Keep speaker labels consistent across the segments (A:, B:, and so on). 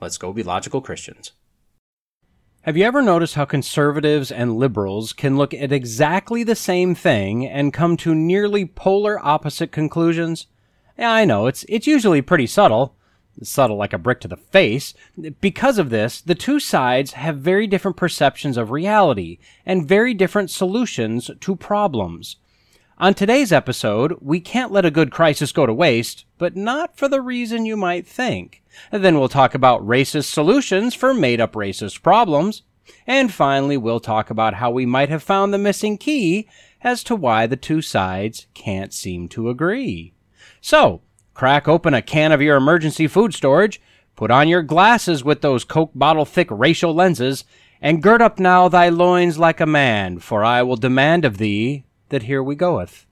A: Let's go be logical Christians. Have you ever noticed how conservatives and liberals can look at exactly the same thing and come to nearly polar opposite conclusions? Yeah, I know, it's, it's usually pretty subtle. Subtle like a brick to the face. Because of this, the two sides have very different perceptions of reality and very different solutions to problems. On today's episode, we can't let a good crisis go to waste, but not for the reason you might think. And then we'll talk about racist solutions for made up racist problems. And finally, we'll talk about how we might have found the missing key as to why the two sides can't seem to agree. So, crack open a can of your emergency food storage, put on your glasses with those Coke bottle thick racial lenses, and gird up now thy loins like a man, for I will demand of thee that here we goeth.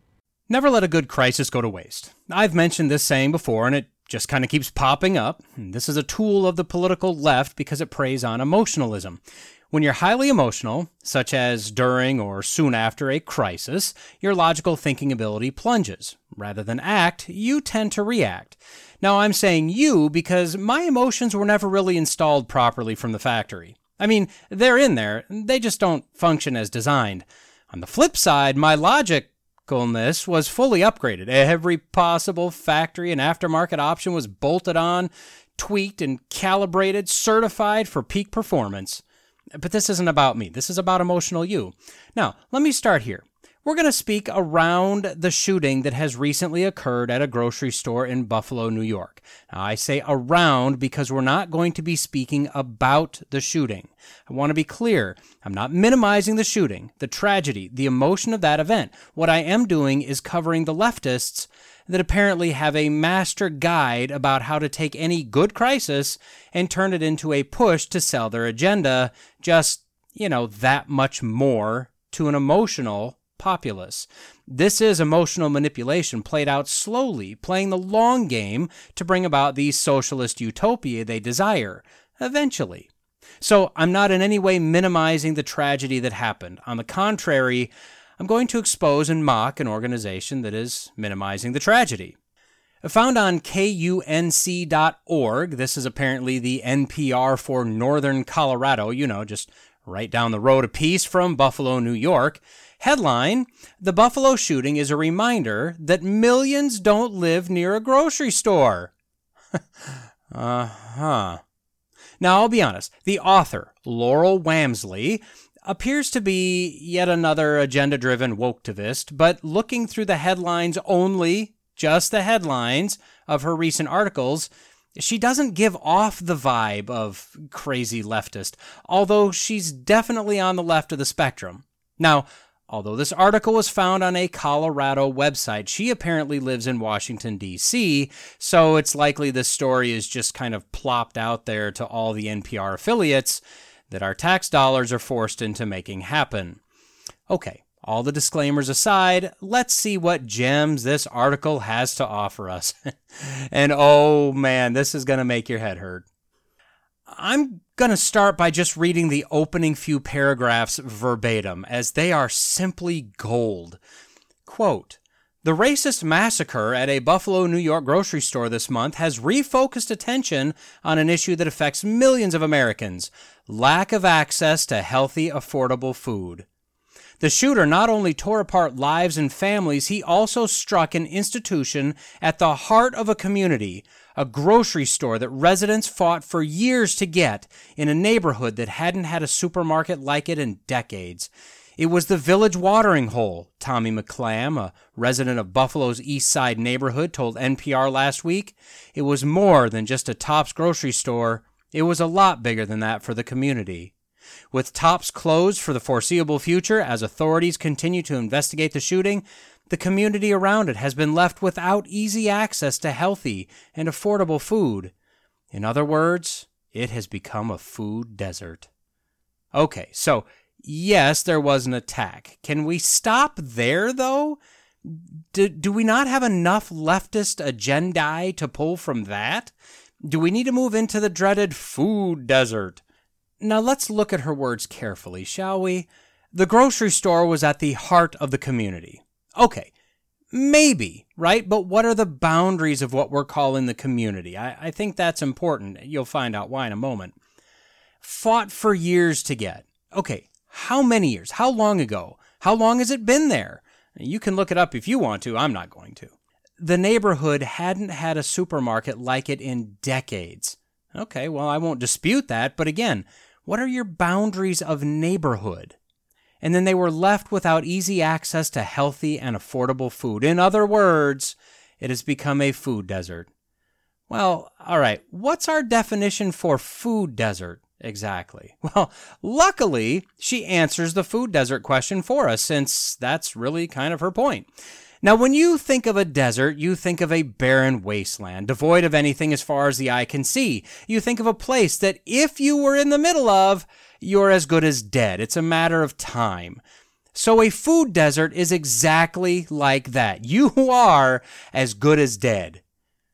A: Never let a good crisis go to waste. I've mentioned this saying before, and it just kind of keeps popping up. This is a tool of the political left because it preys on emotionalism. When you're highly emotional, such as during or soon after a crisis, your logical thinking ability plunges. Rather than act, you tend to react. Now, I'm saying you because my emotions were never really installed properly from the factory. I mean, they're in there, they just don't function as designed. On the flip side, my logicalness was fully upgraded. Every possible factory and aftermarket option was bolted on, tweaked, and calibrated, certified for peak performance. But this isn't about me. This is about emotional you. Now, let me start here. We're going to speak around the shooting that has recently occurred at a grocery store in Buffalo, New York. Now, I say around because we're not going to be speaking about the shooting. I want to be clear. I'm not minimizing the shooting, the tragedy, the emotion of that event. What I am doing is covering the leftists that apparently have a master guide about how to take any good crisis and turn it into a push to sell their agenda, just, you know, that much more to an emotional populace. This is emotional manipulation played out slowly, playing the long game to bring about the socialist utopia they desire, eventually. So I'm not in any way minimizing the tragedy that happened. On the contrary, I'm going to expose and mock an organization that is minimizing the tragedy. Found on kunc.org, this is apparently the NPR for Northern Colorado, you know, just right down the road a piece from Buffalo, New York. Headline The Buffalo shooting is a reminder that millions don't live near a grocery store. uh huh. Now, I'll be honest, the author, Laurel Wamsley, appears to be yet another agenda driven woketivist, but looking through the headlines only, just the headlines of her recent articles, she doesn't give off the vibe of crazy leftist, although she's definitely on the left of the spectrum. Now, Although this article was found on a Colorado website, she apparently lives in Washington, D.C., so it's likely this story is just kind of plopped out there to all the NPR affiliates that our tax dollars are forced into making happen. Okay, all the disclaimers aside, let's see what gems this article has to offer us. and oh man, this is going to make your head hurt. I'm going to start by just reading the opening few paragraphs verbatim, as they are simply gold. Quote, the racist massacre at a Buffalo, New York grocery store this month has refocused attention on an issue that affects millions of Americans lack of access to healthy, affordable food. The shooter not only tore apart lives and families, he also struck an institution at the heart of a community a grocery store that residents fought for years to get in a neighborhood that hadn't had a supermarket like it in decades. It was the village watering hole, Tommy McClam, a resident of Buffalo's East Side neighborhood, told NPR last week. It was more than just a Tops grocery store, it was a lot bigger than that for the community. With Tops closed for the foreseeable future as authorities continue to investigate the shooting, the community around it has been left without easy access to healthy and affordable food. In other words, it has become a food desert. Okay, so yes, there was an attack. Can we stop there, though? Do, do we not have enough leftist agendae to pull from that? Do we need to move into the dreaded food desert? Now let's look at her words carefully, shall we? The grocery store was at the heart of the community. Okay, maybe, right? But what are the boundaries of what we're calling the community? I, I think that's important. You'll find out why in a moment. Fought for years to get. Okay, how many years? How long ago? How long has it been there? You can look it up if you want to. I'm not going to. The neighborhood hadn't had a supermarket like it in decades. Okay, well, I won't dispute that, but again, what are your boundaries of neighborhood? And then they were left without easy access to healthy and affordable food. In other words, it has become a food desert. Well, all right, what's our definition for food desert? Exactly. Well, luckily, she answers the food desert question for us, since that's really kind of her point. Now, when you think of a desert, you think of a barren wasteland, devoid of anything as far as the eye can see. You think of a place that if you were in the middle of, you're as good as dead. It's a matter of time. So, a food desert is exactly like that. You are as good as dead.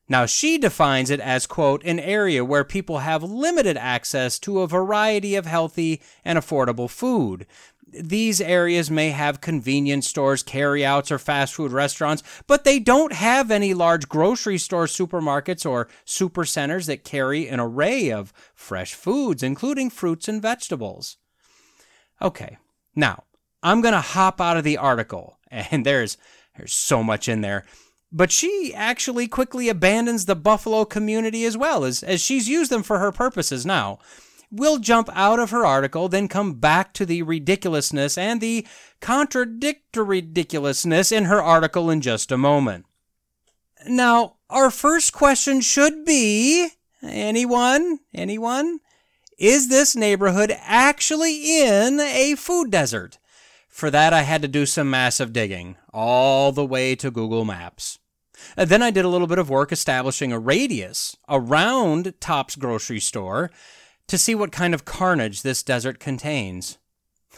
A: Now, she defines it as, quote, an area where people have limited access to a variety of healthy and affordable food. These areas may have convenience stores, carryouts, or fast food restaurants, but they don't have any large grocery stores, supermarkets, or super centers that carry an array of fresh foods, including fruits and vegetables. Okay, now I'm going to hop out of the article, and there's, there's so much in there. But she actually quickly abandons the Buffalo community as well, as, as she's used them for her purposes now. We'll jump out of her article, then come back to the ridiculousness and the contradictory ridiculousness in her article in just a moment. Now, our first question should be anyone? Anyone? Is this neighborhood actually in a food desert? For that, I had to do some massive digging, all the way to Google Maps. Uh, then I did a little bit of work establishing a radius around Tops grocery store to see what kind of carnage this desert contains.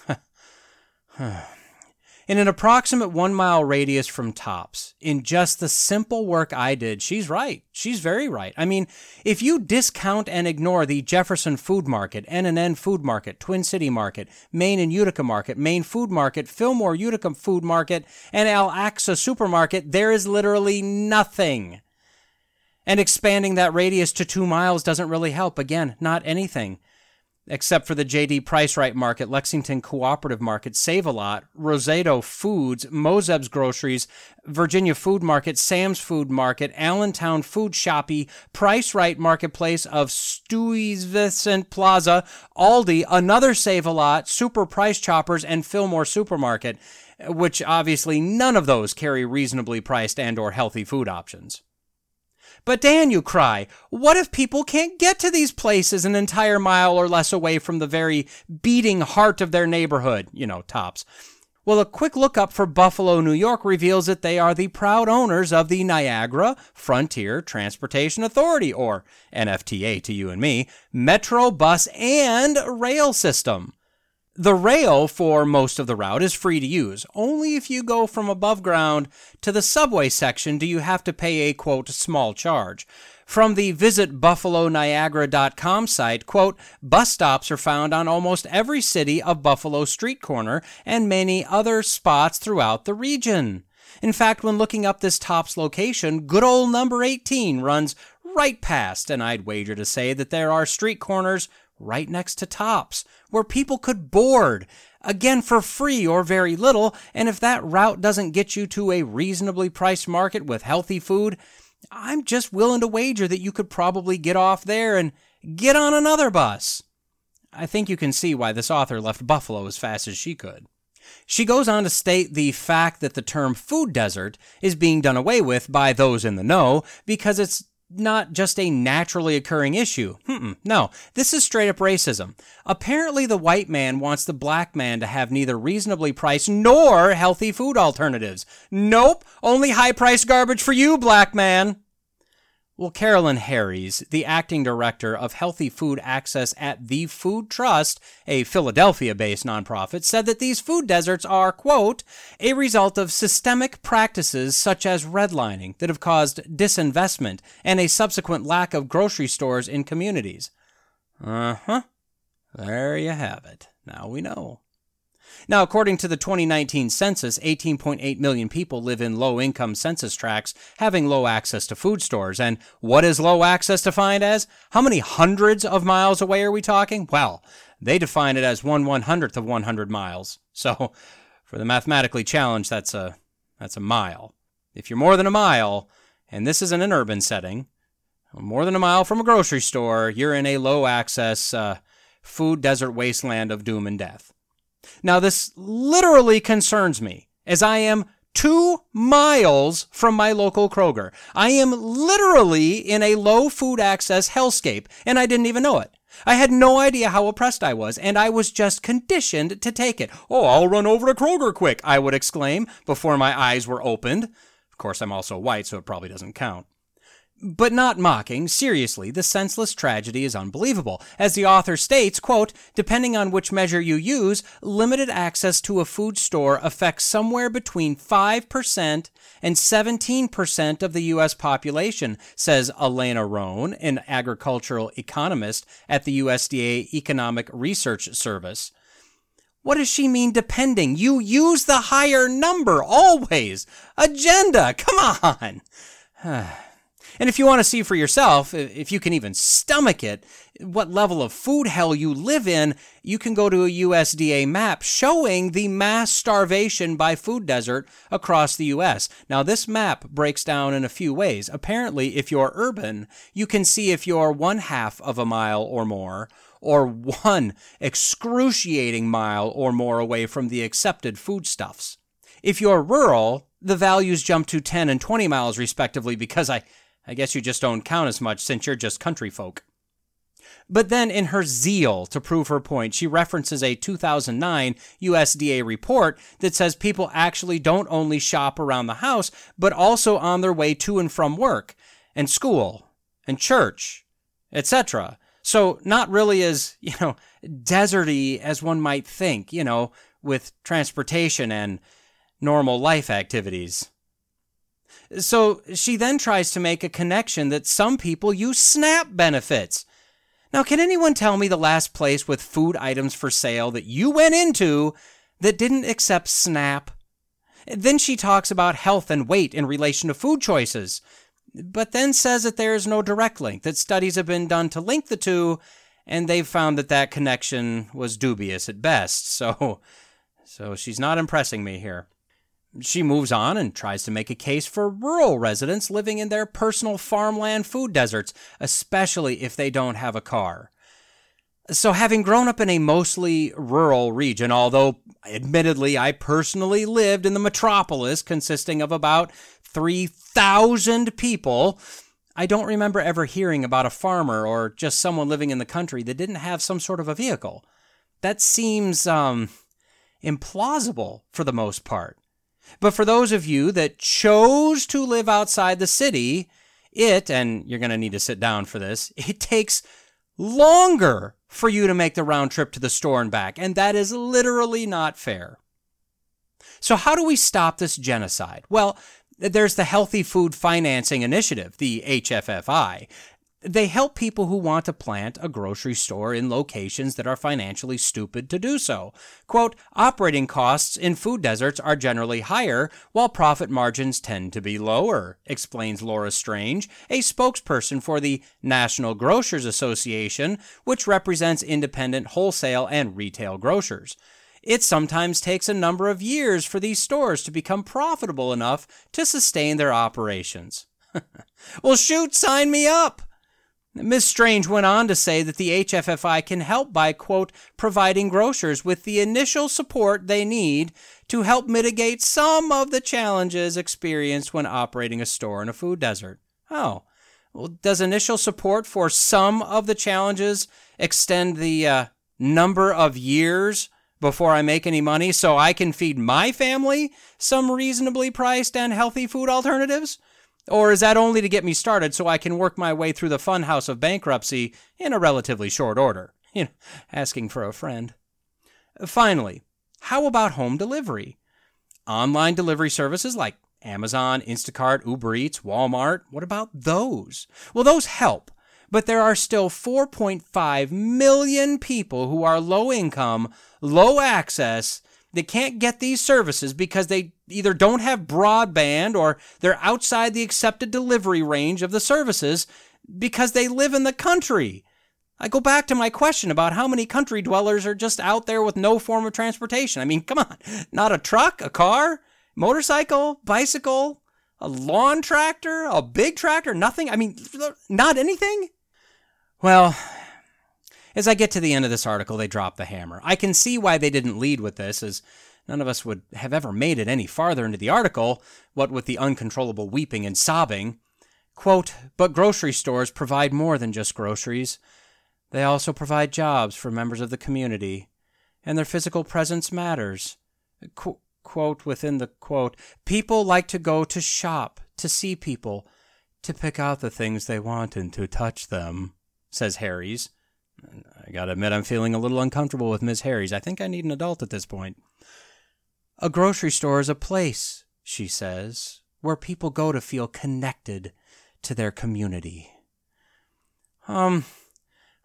A: in an approximate one mile radius from Tops, in just the simple work I did, she's right. She's very right. I mean, if you discount and ignore the Jefferson Food Market, N&N Food Market, Twin City Market, Main and Utica Market, Main Food Market, Fillmore Utica Food Market, and Al-Aqsa Supermarket, there is literally nothing. And expanding that radius to two miles doesn't really help. Again, not anything except for the JD Price Right Market, Lexington Cooperative Market, Save a Lot, Roseto Foods, Mozeb's Groceries, Virginia Food Market, Sam's Food Market, Allentown Food Shoppy, Price Right Marketplace of Stuyvesant Plaza, Aldi, another Save a Lot, Super Price Choppers, and Fillmore Supermarket, which obviously none of those carry reasonably priced and or healthy food options. But Dan, you cry, what if people can't get to these places an entire mile or less away from the very beating heart of their neighborhood? You know, tops. Well, a quick lookup for Buffalo, New York reveals that they are the proud owners of the Niagara Frontier Transportation Authority, or NFTA to you and me, metro, bus, and rail system. The rail for most of the route is free to use. Only if you go from above ground to the subway section do you have to pay a quote small charge. From the visit buffaloniagara.com site, quote, bus stops are found on almost every city of Buffalo street corner and many other spots throughout the region. In fact, when looking up this Tops location, good old number 18 runs right past, and I'd wager to say that there are street corners right next to Tops, where people could board, again for free or very little. And if that route doesn't get you to a reasonably priced market with healthy food, I'm just willing to wager that you could probably get off there and get on another bus. I think you can see why this author left Buffalo as fast as she could. She goes on to state the fact that the term food desert is being done away with by those in the know because it's not just a naturally occurring issue. Mm-mm, no, this is straight up racism. Apparently, the white man wants the black man to have neither reasonably priced nor healthy food alternatives. Nope, only high priced garbage for you, black man. Well, Carolyn Harries, the acting director of Healthy Food Access at The Food Trust, a Philadelphia based nonprofit, said that these food deserts are, quote, a result of systemic practices such as redlining that have caused disinvestment and a subsequent lack of grocery stores in communities. Uh huh. There you have it. Now we know. Now, according to the 2019 census, 18.8 million people live in low income census tracts having low access to food stores. And what is low access defined as? How many hundreds of miles away are we talking? Well, they define it as one one hundredth of 100 miles. So, for the mathematically challenged, that's a, that's a mile. If you're more than a mile, and this isn't an urban setting, more than a mile from a grocery store, you're in a low access uh, food desert wasteland of doom and death. Now, this literally concerns me, as I am two miles from my local Kroger. I am literally in a low food access hellscape, and I didn't even know it. I had no idea how oppressed I was, and I was just conditioned to take it. Oh, I'll run over to Kroger quick, I would exclaim before my eyes were opened. Of course, I'm also white, so it probably doesn't count. But not mocking, seriously, the senseless tragedy is unbelievable. As the author states, quote, depending on which measure you use, limited access to a food store affects somewhere between 5% and 17% of the U.S. population, says Alana Rhone, an agricultural economist at the USDA Economic Research Service. What does she mean depending? You use the higher number always. Agenda, come on. And if you want to see for yourself, if you can even stomach it, what level of food hell you live in, you can go to a USDA map showing the mass starvation by food desert across the US. Now, this map breaks down in a few ways. Apparently, if you're urban, you can see if you're one half of a mile or more, or one excruciating mile or more away from the accepted foodstuffs. If you're rural, the values jump to 10 and 20 miles respectively because I I guess you just don't count as much since you're just country folk. But then, in her zeal to prove her point, she references a 2009 USDA report that says people actually don't only shop around the house, but also on their way to and from work, and school, and church, etc. So, not really as, you know, deserty as one might think, you know, with transportation and normal life activities. So she then tries to make a connection that some people use SNAP benefits. Now, can anyone tell me the last place with food items for sale that you went into that didn't accept SNAP? Then she talks about health and weight in relation to food choices, but then says that there is no direct link, that studies have been done to link the two, and they've found that that connection was dubious at best. So, so she's not impressing me here. She moves on and tries to make a case for rural residents living in their personal farmland food deserts, especially if they don't have a car. So, having grown up in a mostly rural region, although admittedly I personally lived in the metropolis consisting of about 3,000 people, I don't remember ever hearing about a farmer or just someone living in the country that didn't have some sort of a vehicle. That seems um, implausible for the most part. But for those of you that chose to live outside the city, it, and you're going to need to sit down for this, it takes longer for you to make the round trip to the store and back. And that is literally not fair. So, how do we stop this genocide? Well, there's the Healthy Food Financing Initiative, the HFFI, they help people who want to plant a grocery store in locations that are financially stupid to do so. Quote, operating costs in food deserts are generally higher, while profit margins tend to be lower, explains Laura Strange, a spokesperson for the National Grocers Association, which represents independent wholesale and retail grocers. It sometimes takes a number of years for these stores to become profitable enough to sustain their operations. well, shoot, sign me up! Ms. Strange went on to say that the HFFI can help by, quote, providing grocers with the initial support they need to help mitigate some of the challenges experienced when operating a store in a food desert. Oh, well, does initial support for some of the challenges extend the uh, number of years before I make any money so I can feed my family some reasonably priced and healthy food alternatives? Or is that only to get me started so I can work my way through the funhouse of bankruptcy in a relatively short order? You know, asking for a friend. Finally, how about home delivery? Online delivery services like Amazon, Instacart, Uber Eats, Walmart, what about those? Well, those help, but there are still 4.5 million people who are low income, low access, that can't get these services because they either don't have broadband or they're outside the accepted delivery range of the services because they live in the country. I go back to my question about how many country dwellers are just out there with no form of transportation. I mean, come on, not a truck, a car, motorcycle, bicycle, a lawn tractor, a big tractor, nothing. I mean, not anything. Well, as I get to the end of this article, they drop the hammer. I can see why they didn't lead with this, as none of us would have ever made it any farther into the article, what with the uncontrollable weeping and sobbing. Quote, but grocery stores provide more than just groceries. They also provide jobs for members of the community, and their physical presence matters. Qu- quote within the quote, people like to go to shop, to see people, to pick out the things they want and to touch them, says Harries. I gotta admit, I'm feeling a little uncomfortable with Miss Harries. I think I need an adult at this point. A grocery store is a place, she says, where people go to feel connected to their community. Um,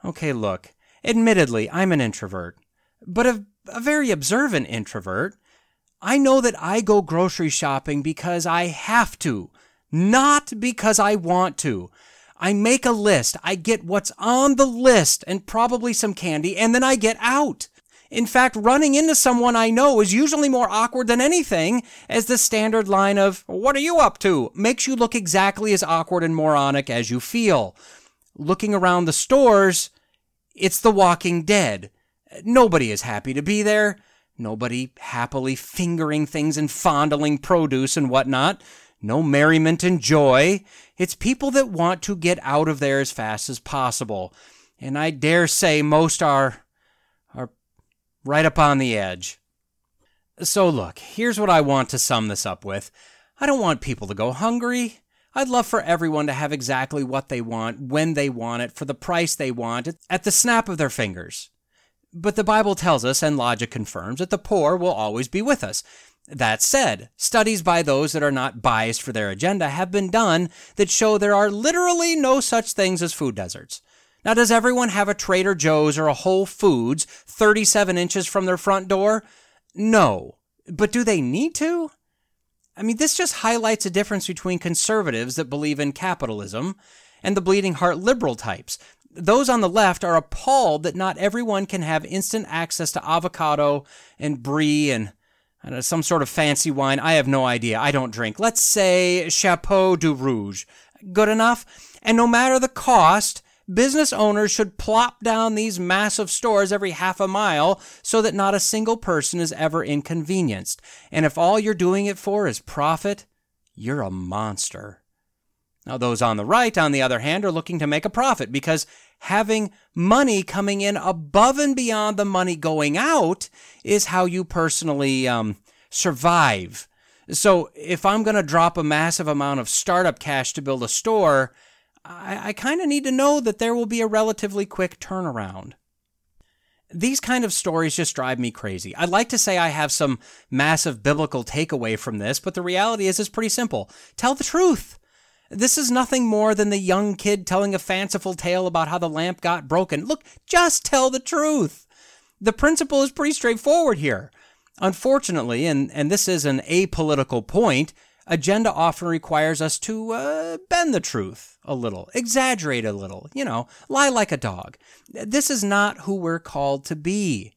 A: okay, look. Admittedly, I'm an introvert, but a, a very observant introvert. I know that I go grocery shopping because I have to, not because I want to. I make a list. I get what's on the list and probably some candy, and then I get out. In fact, running into someone I know is usually more awkward than anything, as the standard line of, What are you up to? makes you look exactly as awkward and moronic as you feel. Looking around the stores, it's the walking dead. Nobody is happy to be there. Nobody happily fingering things and fondling produce and whatnot no merriment and joy. It's people that want to get out of there as fast as possible. And I dare say most are are right up on the edge. So look, here's what I want to sum this up with. I don't want people to go hungry. I'd love for everyone to have exactly what they want, when they want it, for the price they want, at the snap of their fingers. But the Bible tells us, and logic confirms, that the poor will always be with us. That said, studies by those that are not biased for their agenda have been done that show there are literally no such things as food deserts. Now, does everyone have a Trader Joe's or a Whole Foods 37 inches from their front door? No. But do they need to? I mean, this just highlights a difference between conservatives that believe in capitalism and the bleeding heart liberal types. Those on the left are appalled that not everyone can have instant access to avocado and brie and some sort of fancy wine. I have no idea. I don't drink. Let's say Chapeau du Rouge. Good enough? And no matter the cost, business owners should plop down these massive stores every half a mile so that not a single person is ever inconvenienced. And if all you're doing it for is profit, you're a monster. Now, those on the right, on the other hand, are looking to make a profit because having money coming in above and beyond the money going out is how you personally um, survive. So, if I'm going to drop a massive amount of startup cash to build a store, I, I kind of need to know that there will be a relatively quick turnaround. These kind of stories just drive me crazy. I'd like to say I have some massive biblical takeaway from this, but the reality is it's pretty simple. Tell the truth. This is nothing more than the young kid telling a fanciful tale about how the lamp got broken. Look, just tell the truth. The principle is pretty straightforward here. Unfortunately, and, and this is an apolitical point, agenda often requires us to uh, bend the truth a little, exaggerate a little, you know, lie like a dog. This is not who we're called to be.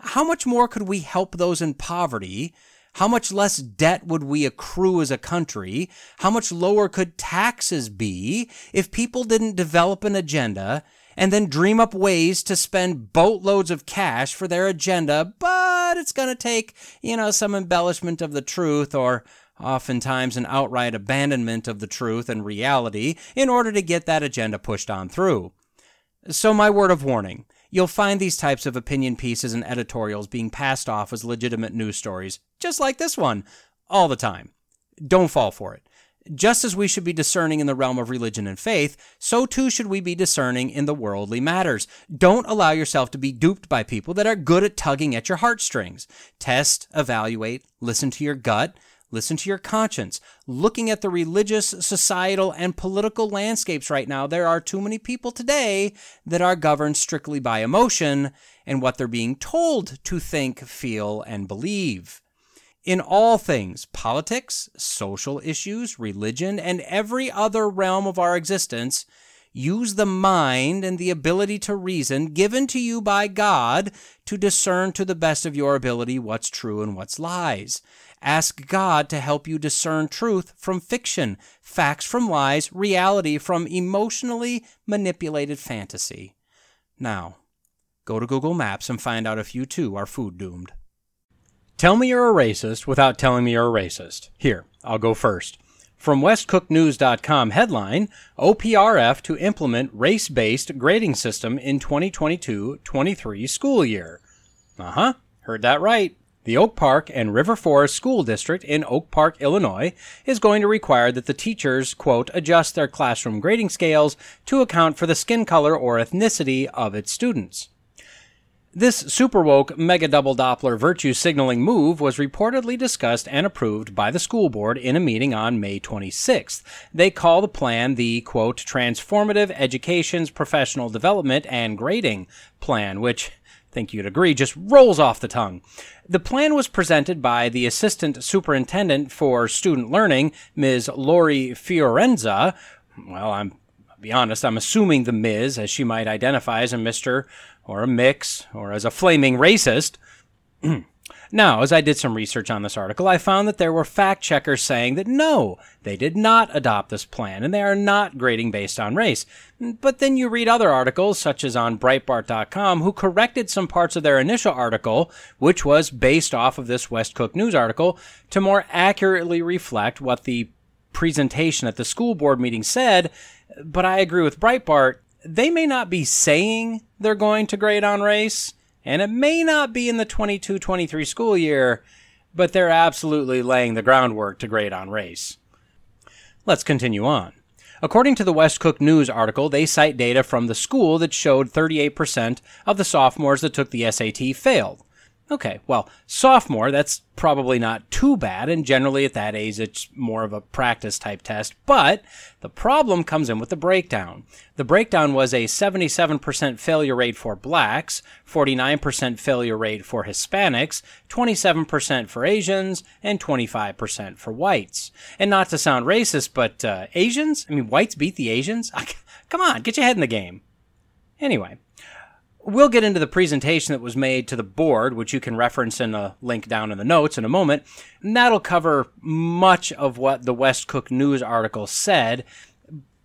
A: How much more could we help those in poverty how much less debt would we accrue as a country? How much lower could taxes be if people didn't develop an agenda and then dream up ways to spend boatloads of cash for their agenda, but it's going to take, you know, some embellishment of the truth or oftentimes an outright abandonment of the truth and reality in order to get that agenda pushed on through. So, my word of warning You'll find these types of opinion pieces and editorials being passed off as legitimate news stories, just like this one, all the time. Don't fall for it. Just as we should be discerning in the realm of religion and faith, so too should we be discerning in the worldly matters. Don't allow yourself to be duped by people that are good at tugging at your heartstrings. Test, evaluate, listen to your gut, listen to your conscience. Looking at the religious, societal, and political landscapes right now, there are too many people today that are governed strictly by emotion and what they're being told to think, feel, and believe in all things politics, social issues, religion, and every other realm of our existence. Use the mind and the ability to reason given to you by God to discern to the best of your ability what's true and what's lies. Ask God to help you discern truth from fiction, facts from lies, reality from emotionally manipulated fantasy. Now, go to Google Maps and find out if you too are food doomed. Tell me you're a racist without telling me you're a racist. Here, I'll go first. From WestCookNews.com headline OPRF to implement race based grading system in 2022 23 school year. Uh huh, heard that right. The Oak Park and River Forest School District in Oak Park, Illinois, is going to require that the teachers, quote, adjust their classroom grading scales to account for the skin color or ethnicity of its students. This super woke mega double Doppler virtue signaling move was reportedly discussed and approved by the school board in a meeting on May 26th. They call the plan the quote transformative education's professional development and grading plan, which think you'd agree just rolls off the tongue. The plan was presented by the Assistant Superintendent for Student Learning, Ms. Lori Fiorenza. Well, I'm I'll be honest, I'm assuming the Ms, as she might identify as a Mr or a mix, or as a flaming racist. now, as I did some research on this article, I found that there were fact checkers saying that no, they did not adopt this plan and they are not grading based on race. But then you read other articles, such as on Breitbart.com, who corrected some parts of their initial article, which was based off of this West Cook News article, to more accurately reflect what the presentation at the school board meeting said. But I agree with Breitbart they may not be saying they're going to grade on race, and it may not be in the 22 23 school year, but they're absolutely laying the groundwork to grade on race. Let's continue on. According to the West Cook News article, they cite data from the school that showed 38% of the sophomores that took the SAT failed. Okay, well, sophomore, that's probably not too bad, and generally at that age it's more of a practice type test, but the problem comes in with the breakdown. The breakdown was a 77% failure rate for blacks, 49% failure rate for Hispanics, 27% for Asians, and 25% for whites. And not to sound racist, but uh, Asians? I mean, whites beat the Asians? Come on, get your head in the game. Anyway, We'll get into the presentation that was made to the board, which you can reference in a link down in the notes in a moment. And that'll cover much of what the West Cook News article said,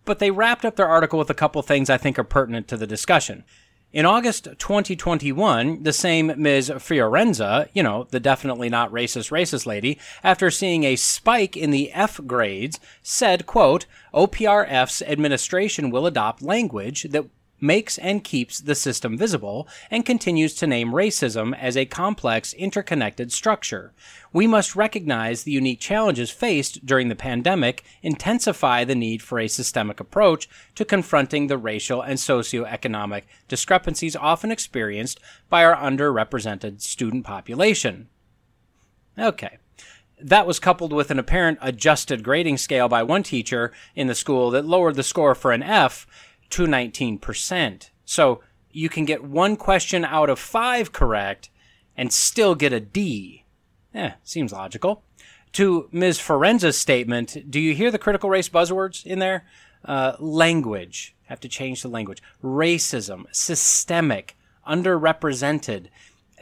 A: but they wrapped up their article with a couple things I think are pertinent to the discussion. In August 2021, the same Ms. Fiorenza, you know, the definitely not racist racist lady, after seeing a spike in the F grades, said, quote, OPRF's administration will adopt language that makes and keeps the system visible, and continues to name racism as a complex, interconnected structure. We must recognize the unique challenges faced during the pandemic, intensify the need for a systemic approach to confronting the racial and socioeconomic discrepancies often experienced by our underrepresented student population. Okay. That was coupled with an apparent adjusted grading scale by one teacher in the school that lowered the score for an F to 19%. So you can get one question out of five correct and still get a D. Seems logical. To Ms. Fiorenza's statement, do you hear the critical race buzzwords in there? Uh, language. Have to change the language. Racism. Systemic. Underrepresented.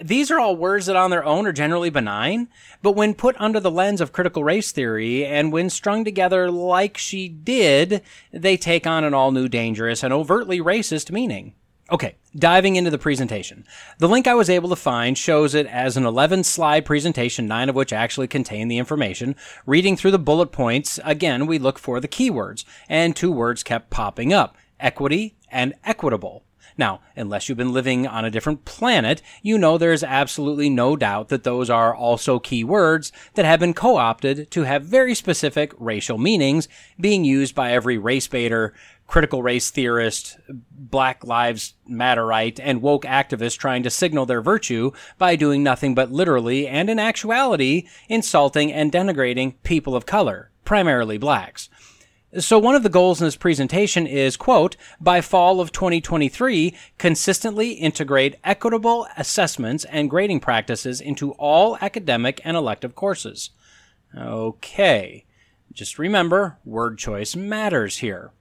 A: These are all words that on their own are generally benign, but when put under the lens of critical race theory and when strung together like she did, they take on an all new dangerous and overtly racist meaning. Okay, diving into the presentation. The link I was able to find shows it as an 11 slide presentation, nine of which actually contain the information. Reading through the bullet points, again, we look for the keywords, and two words kept popping up equity and equitable. Now, unless you've been living on a different planet, you know there's absolutely no doubt that those are also key words that have been co opted to have very specific racial meanings being used by every race baiter, critical race theorist, Black Lives Matterite, and woke activist trying to signal their virtue by doing nothing but literally and in actuality insulting and denigrating people of color, primarily blacks. So one of the goals in this presentation is, quote, by fall of 2023, consistently integrate equitable assessments and grading practices into all academic and elective courses. Okay. Just remember, word choice matters here.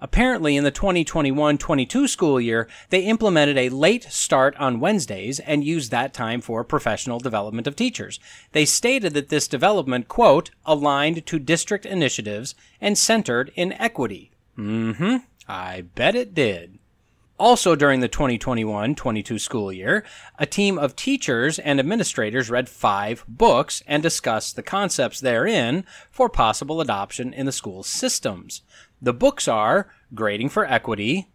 A: Apparently, in the 2021 22 school year, they implemented a late start on Wednesdays and used that time for professional development of teachers. They stated that this development, quote, aligned to district initiatives and centered in equity. Mm hmm. I bet it did. Also, during the 2021 22 school year, a team of teachers and administrators read five books and discussed the concepts therein for possible adoption in the school systems. The books are Grading for Equity,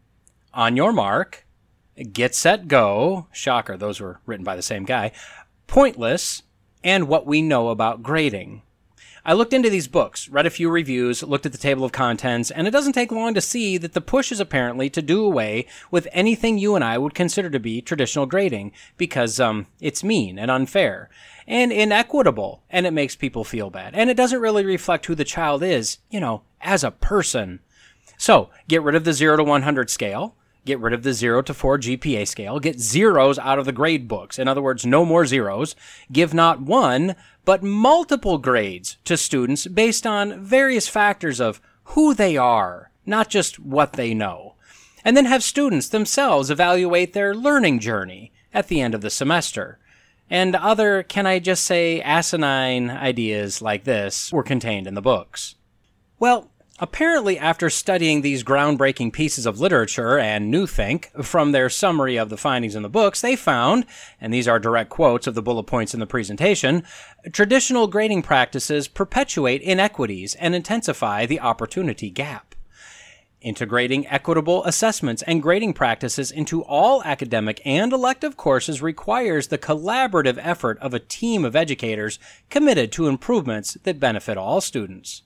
A: On Your Mark, Get Set Go, shocker, those were written by the same guy, Pointless, and What We Know About Grading. I looked into these books, read a few reviews, looked at the table of contents, and it doesn't take long to see that the push is apparently to do away with anything you and I would consider to be traditional grading because um, it's mean and unfair and inequitable and it makes people feel bad. And it doesn't really reflect who the child is, you know, as a person. So get rid of the 0 to 100 scale. Get rid of the 0 to 4 GPA scale. Get zeros out of the grade books. In other words, no more zeros. Give not one, but multiple grades to students based on various factors of who they are, not just what they know. And then have students themselves evaluate their learning journey at the end of the semester. And other, can I just say, asinine ideas like this were contained in the books. Well, Apparently, after studying these groundbreaking pieces of literature and new think from their summary of the findings in the books, they found, and these are direct quotes of the bullet points in the presentation, traditional grading practices perpetuate inequities and intensify the opportunity gap. Integrating equitable assessments and grading practices into all academic and elective courses requires the collaborative effort of a team of educators committed to improvements that benefit all students.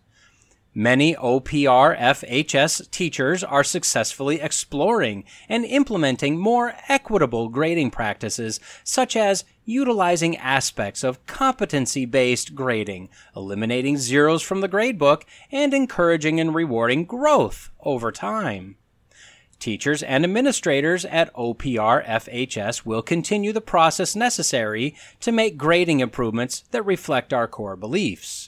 A: Many OPR FHS teachers are successfully exploring and implementing more equitable grading practices, such as utilizing aspects of competency based grading, eliminating zeros from the gradebook, and encouraging and rewarding growth over time. Teachers and administrators at OPR FHS will continue the process necessary to make grading improvements that reflect our core beliefs.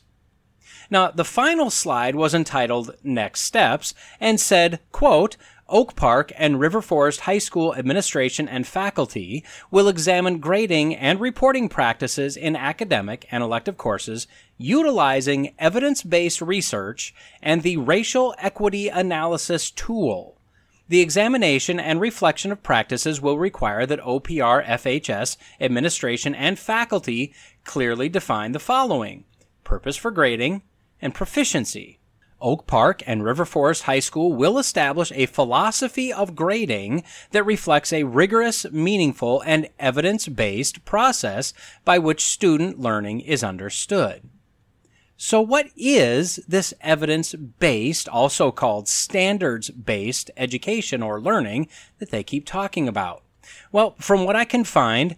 A: Now, the final slide was entitled Next Steps and said, quote, Oak Park and River Forest High School administration and faculty will examine grading and reporting practices in academic and elective courses utilizing evidence based research and the racial equity analysis tool. The examination and reflection of practices will require that OPR FHS administration and faculty clearly define the following purpose for grading, and proficiency. Oak Park and River Forest High School will establish a philosophy of grading that reflects a rigorous, meaningful, and evidence based process by which student learning is understood. So, what is this evidence based, also called standards based education or learning that they keep talking about? Well, from what I can find,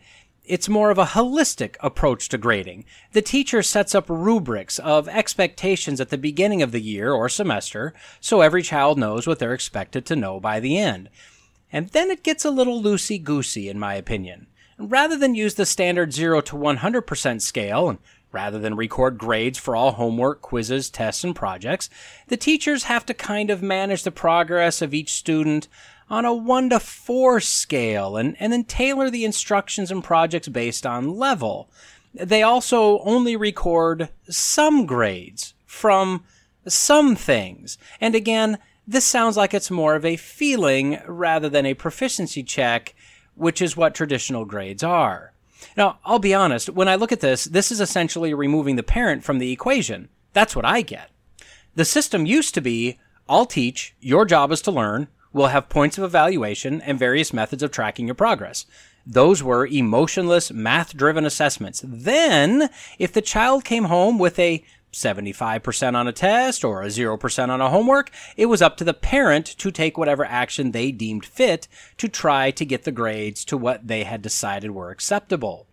A: it's more of a holistic approach to grading. The teacher sets up rubrics of expectations at the beginning of the year or semester so every child knows what they're expected to know by the end. And then it gets a little loosey goosey, in my opinion. Rather than use the standard 0 to 100% scale, and rather than record grades for all homework, quizzes, tests, and projects, the teachers have to kind of manage the progress of each student on a 1 to 4 scale and, and then tailor the instructions and projects based on level. They also only record some grades from some things. And again, this sounds like it's more of a feeling rather than a proficiency check, which is what traditional grades are. Now, I'll be honest, when I look at this, this is essentially removing the parent from the equation. That's what I get. The system used to be I'll teach, your job is to learn, will have points of evaluation and various methods of tracking your progress. Those were emotionless, math driven assessments. Then, if the child came home with a 75% on a test or a 0% on a homework, it was up to the parent to take whatever action they deemed fit to try to get the grades to what they had decided were acceptable.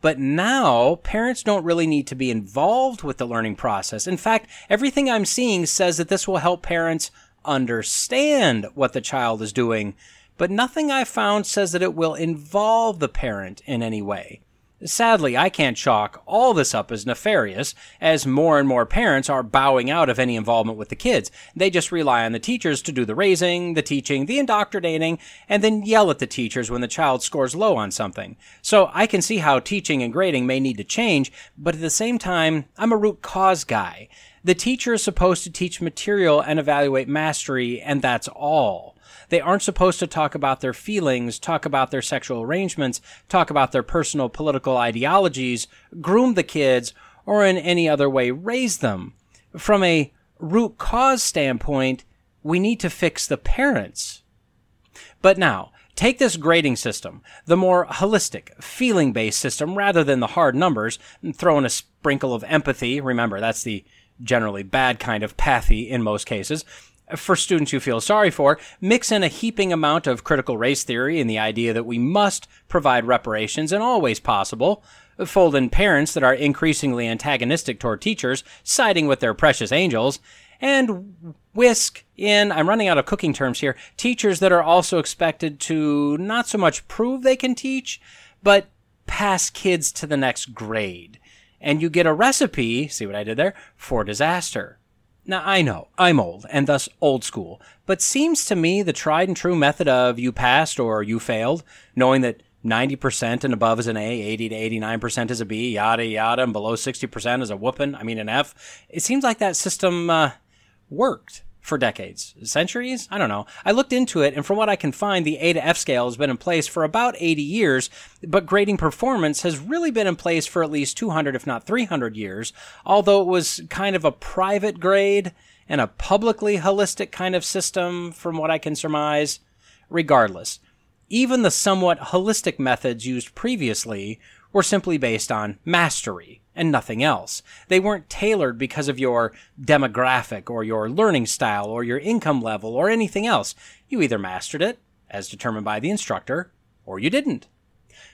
A: But now, parents don't really need to be involved with the learning process. In fact, everything I'm seeing says that this will help parents understand what the child is doing, but nothing I found says that it will involve the parent in any way. Sadly, I can't chalk all this up as nefarious, as more and more parents are bowing out of any involvement with the kids. They just rely on the teachers to do the raising, the teaching, the indoctrinating, and then yell at the teachers when the child scores low on something. So I can see how teaching and grading may need to change, but at the same time, I'm a root cause guy. The teacher is supposed to teach material and evaluate mastery, and that's all. They aren't supposed to talk about their feelings, talk about their sexual arrangements, talk about their personal political ideologies, groom the kids, or in any other way raise them. From a root cause standpoint, we need to fix the parents. But now, take this grading system, the more holistic, feeling based system rather than the hard numbers, and throw in a sprinkle of empathy. Remember, that's the generally bad kind of pathy in most cases for students you feel sorry for, mix in a heaping amount of critical race theory and the idea that we must provide reparations and all ways possible, fold in parents that are increasingly antagonistic toward teachers, siding with their precious angels, and whisk in, I'm running out of cooking terms here, teachers that are also expected to not so much prove they can teach, but pass kids to the next grade. And you get a recipe, see what I did there, for disaster. Now, I know I'm old and thus old school, but seems to me the tried and true method of you passed or you failed, knowing that 90% and above is an A, 80 to 89% is a B, yada yada, and below 60% is a whooping, I mean an F. It seems like that system uh, worked for decades, centuries. I don't know. I looked into it, and from what I can find, the A to F scale has been in place for about 80 years, but grading performance has really been in place for at least 200, if not 300 years, although it was kind of a private grade and a publicly holistic kind of system, from what I can surmise. Regardless, even the somewhat holistic methods used previously were simply based on mastery and nothing else. They weren't tailored because of your demographic or your learning style or your income level or anything else. You either mastered it, as determined by the instructor, or you didn't.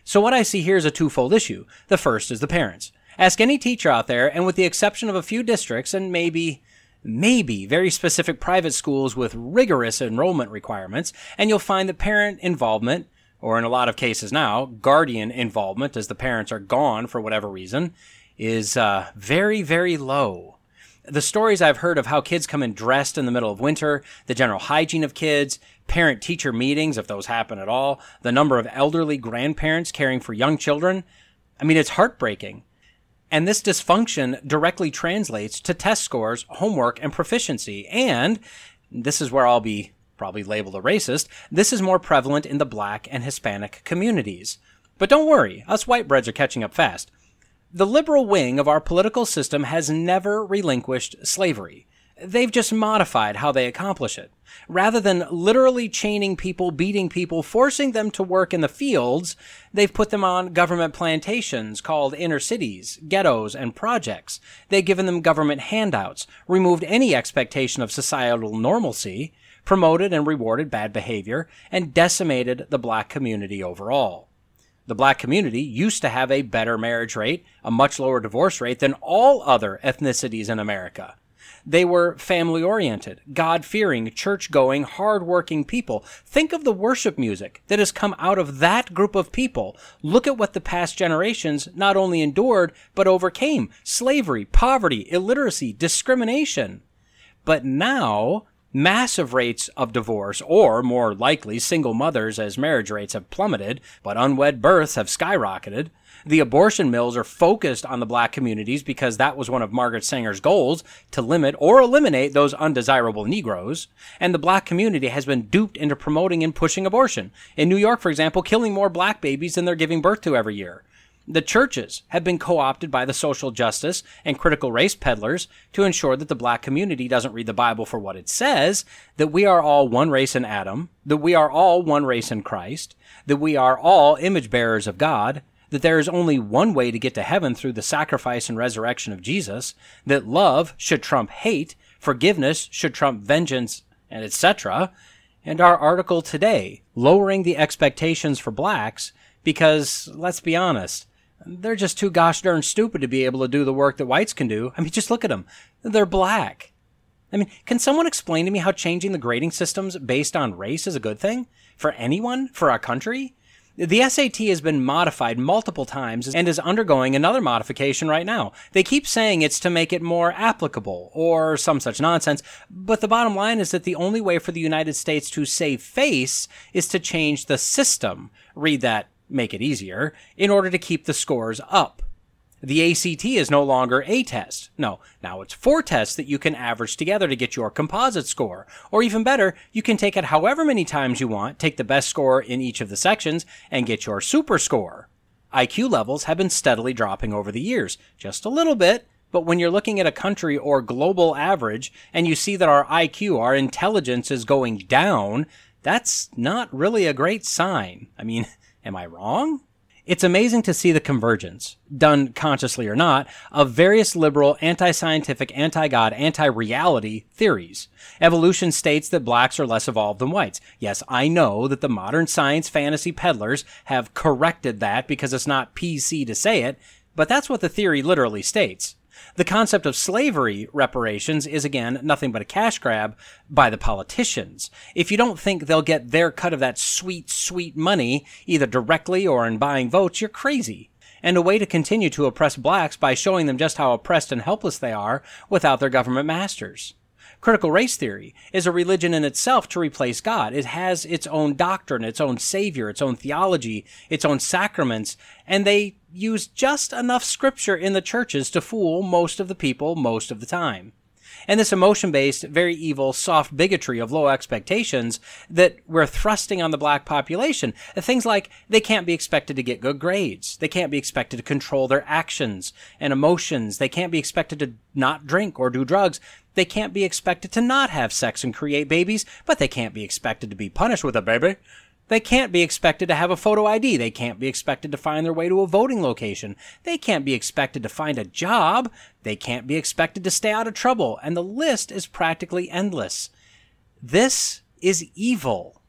A: So what I see here is a twofold issue. The first is the parents. Ask any teacher out there, and with the exception of a few districts and maybe maybe very specific private schools with rigorous enrollment requirements, and you'll find that parent involvement, or in a lot of cases now, guardian involvement as the parents are gone for whatever reason, is uh, very, very low. The stories I've heard of how kids come in dressed in the middle of winter, the general hygiene of kids, parent teacher meetings, if those happen at all, the number of elderly grandparents caring for young children. I mean, it's heartbreaking. And this dysfunction directly translates to test scores, homework, and proficiency. And this is where I'll be probably labeled a racist. This is more prevalent in the black and Hispanic communities. But don't worry, us whitebreads are catching up fast. The liberal wing of our political system has never relinquished slavery. They've just modified how they accomplish it. Rather than literally chaining people, beating people, forcing them to work in the fields, they've put them on government plantations called inner cities, ghettos, and projects. They've given them government handouts, removed any expectation of societal normalcy, promoted and rewarded bad behavior, and decimated the black community overall the black community used to have a better marriage rate, a much lower divorce rate than all other ethnicities in America. They were family oriented, God fearing, church going, hard working people. Think of the worship music that has come out of that group of people. Look at what the past generations not only endured, but overcame slavery, poverty, illiteracy, discrimination. But now, massive rates of divorce, or more likely, single mothers as marriage rates have plummeted, but unwed births have skyrocketed. The abortion mills are focused on the black communities because that was one of Margaret Sanger's goals to limit or eliminate those undesirable Negroes. And the black community has been duped into promoting and pushing abortion. In New York, for example, killing more black babies than they're giving birth to every year. The churches have been co opted by the social justice and critical race peddlers to ensure that the black community doesn't read the Bible for what it says, that we are all one race in Adam, that we are all one race in Christ, that we are all image bearers of God, that there is only one way to get to heaven through the sacrifice and resurrection of Jesus, that love should trump hate, forgiveness should trump vengeance, and etc. And our article today, lowering the expectations for blacks, because let's be honest, they're just too gosh darn stupid to be able to do the work that whites can do. I mean, just look at them. They're black. I mean, can someone explain to me how changing the grading systems based on race is a good thing? For anyone? For our country? The SAT has been modified multiple times and is undergoing another modification right now. They keep saying it's to make it more applicable or some such nonsense, but the bottom line is that the only way for the United States to save face is to change the system. Read that make it easier, in order to keep the scores up. The ACT is no longer a test. No, now it's four tests that you can average together to get your composite score. Or even better, you can take it however many times you want, take the best score in each of the sections, and get your super score. IQ levels have been steadily dropping over the years, just a little bit, but when you're looking at a country or global average and you see that our IQ, our intelligence is going down, that's not really a great sign. I mean, Am I wrong? It's amazing to see the convergence, done consciously or not, of various liberal, anti scientific, anti God, anti reality theories. Evolution states that blacks are less evolved than whites. Yes, I know that the modern science fantasy peddlers have corrected that because it's not PC to say it, but that's what the theory literally states. The concept of slavery reparations is again nothing but a cash grab by the politicians. If you don't think they'll get their cut of that sweet, sweet money, either directly or in buying votes, you're crazy. And a way to continue to oppress blacks by showing them just how oppressed and helpless they are without their government masters. Critical race theory is a religion in itself to replace God. It has its own doctrine, its own savior, its own theology, its own sacraments, and they use just enough scripture in the churches to fool most of the people most of the time and this emotion based, very evil, soft bigotry of low expectations that we're thrusting on the black population. Things like they can't be expected to get good grades. They can't be expected to control their actions and emotions. They can't be expected to not drink or do drugs. They can't be expected to not have sex and create babies, but they can't be expected to be punished with a baby. They can't be expected to have a photo ID. They can't be expected to find their way to a voting location. They can't be expected to find a job. They can't be expected to stay out of trouble. And the list is practically endless. This is evil.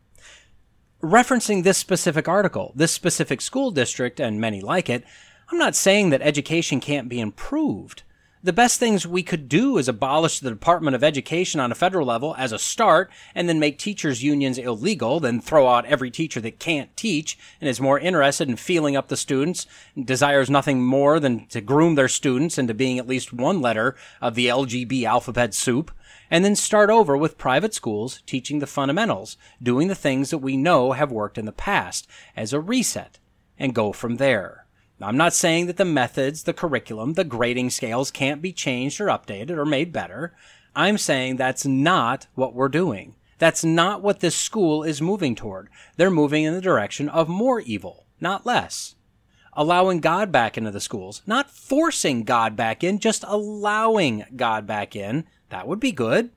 A: Referencing this specific article, this specific school district, and many like it, I'm not saying that education can't be improved the best things we could do is abolish the Department of Education on a federal level as a start and then make teachers' unions illegal, then throw out every teacher that can't teach and is more interested in feeling up the students, desires nothing more than to groom their students into being at least one letter of the LGB alphabet soup, and then start over with private schools teaching the fundamentals, doing the things that we know have worked in the past as a reset, and go from there. I'm not saying that the methods, the curriculum, the grading scales can't be changed or updated or made better. I'm saying that's not what we're doing. That's not what this school is moving toward. They're moving in the direction of more evil, not less. Allowing God back into the schools, not forcing God back in, just allowing God back in. That would be good.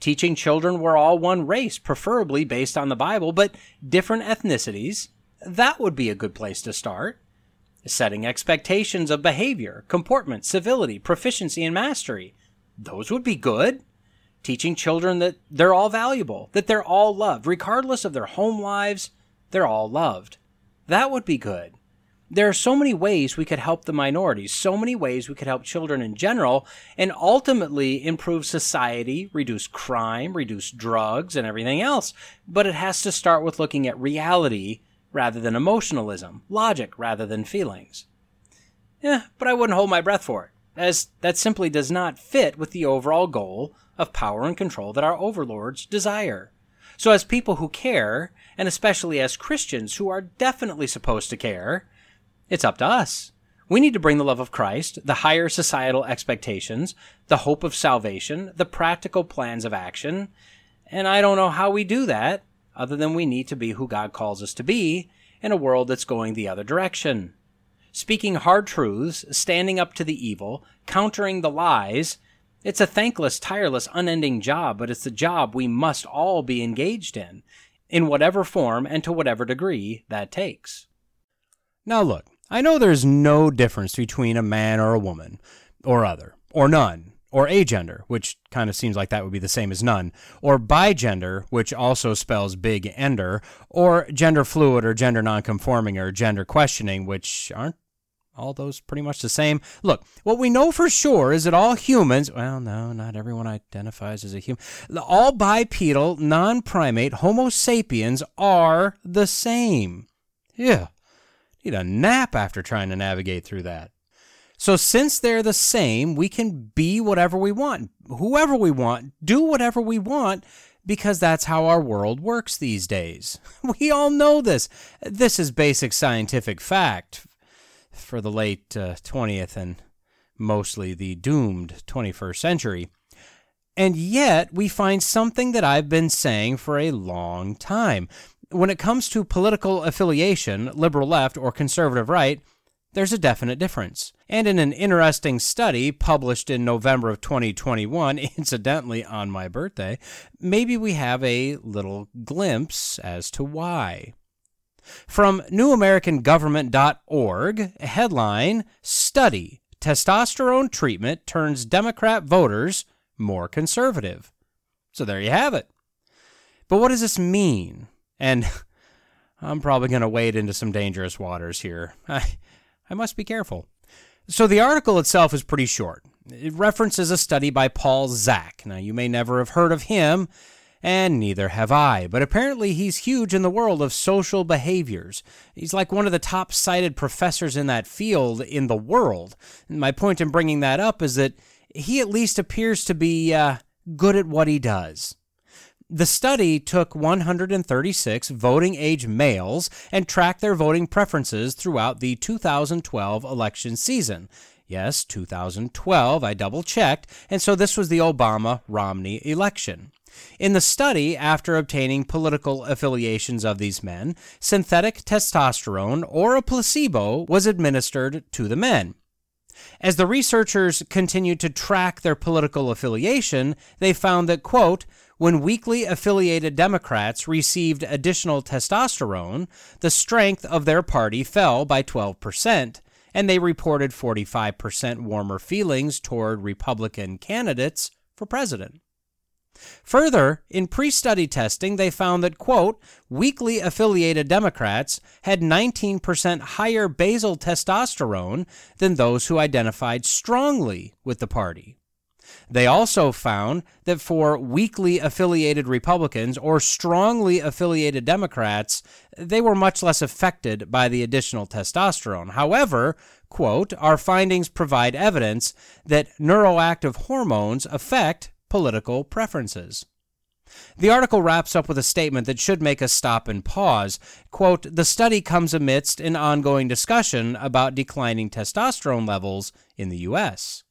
A: Teaching children we're all one race, preferably based on the Bible, but different ethnicities. That would be a good place to start setting expectations of behavior, comportment, civility, proficiency, and mastery. Those would be good. Teaching children that they're all valuable, that they're all loved, regardless of their home lives, they're all loved. That would be good. There are so many ways we could help the minorities, so many ways we could help children in general, and ultimately improve society, reduce crime, reduce drugs, and everything else. But it has to start with looking at reality rather than emotionalism, logic rather than feelings. Yeah, but I wouldn't hold my breath for it, as that simply does not fit with the overall goal of power and control that our overlords desire. So, as people who care, and especially as Christians who are definitely supposed to care, it's up to us. We need to bring the love of Christ, the higher societal expectations, the hope of salvation, the practical plans of action, and I don't know how we do that other than we need to be who God calls us to be in a world that's going the other direction. speaking hard truths, standing up to the evil, countering the lies. It's a thankless, tireless, unending job, but it's the job we must all be engaged in, in whatever form and to whatever degree that takes. Now, look, I know there's no difference between a man or a woman, or other, or none, or agender, which kind of seems like that would be the same as none, or bigender, which also spells big ender, or gender fluid or gender nonconforming or gender questioning, which aren't all those pretty much the same. Look, what we know for sure is that all humans, well, no, not everyone identifies as a human, all bipedal, non primate Homo sapiens are the same. Yeah. Need a nap after trying to navigate through that. So, since they're the same, we can be whatever we want, whoever we want, do whatever we want, because that's how our world works these days. We all know this. This is basic scientific fact for the late uh, 20th and mostly the doomed 21st century. And yet, we find something that I've been saying for a long time. When it comes to political affiliation, liberal left or conservative right, there's a definite difference. And in an interesting study published in November of 2021, incidentally on my birthday, maybe we have a little glimpse as to why. From newamericangovernment.org, headline Study Testosterone Treatment Turns Democrat Voters More Conservative. So there you have it. But what does this mean? And I'm probably going to wade into some dangerous waters here. I, I must be careful. So the article itself is pretty short. It references a study by Paul Zak. Now, you may never have heard of him, and neither have I, but apparently he's huge in the world of social behaviors. He's like one of the top cited professors in that field in the world. And my point in bringing that up is that he at least appears to be uh, good at what he does. The study took 136 voting age males and tracked their voting preferences throughout the 2012 election season. Yes, 2012, I double checked, and so this was the Obama Romney election. In the study, after obtaining political affiliations of these men, synthetic testosterone or a placebo was administered to the men. As the researchers continued to track their political affiliation, they found that, quote, when weakly affiliated Democrats received additional testosterone, the strength of their party fell by 12%, and they reported 45% warmer feelings toward Republican candidates for president. Further, in pre study testing, they found that, quote, weakly affiliated Democrats had 19% higher basal testosterone than those who identified strongly with the party. They also found that for weakly affiliated Republicans or strongly affiliated Democrats, they were much less affected by the additional testosterone. However, quote, our findings provide evidence that neuroactive hormones affect political preferences. The article wraps up with a statement that should make us stop and pause. Quote, the study comes amidst an ongoing discussion about declining testosterone levels in the U.S.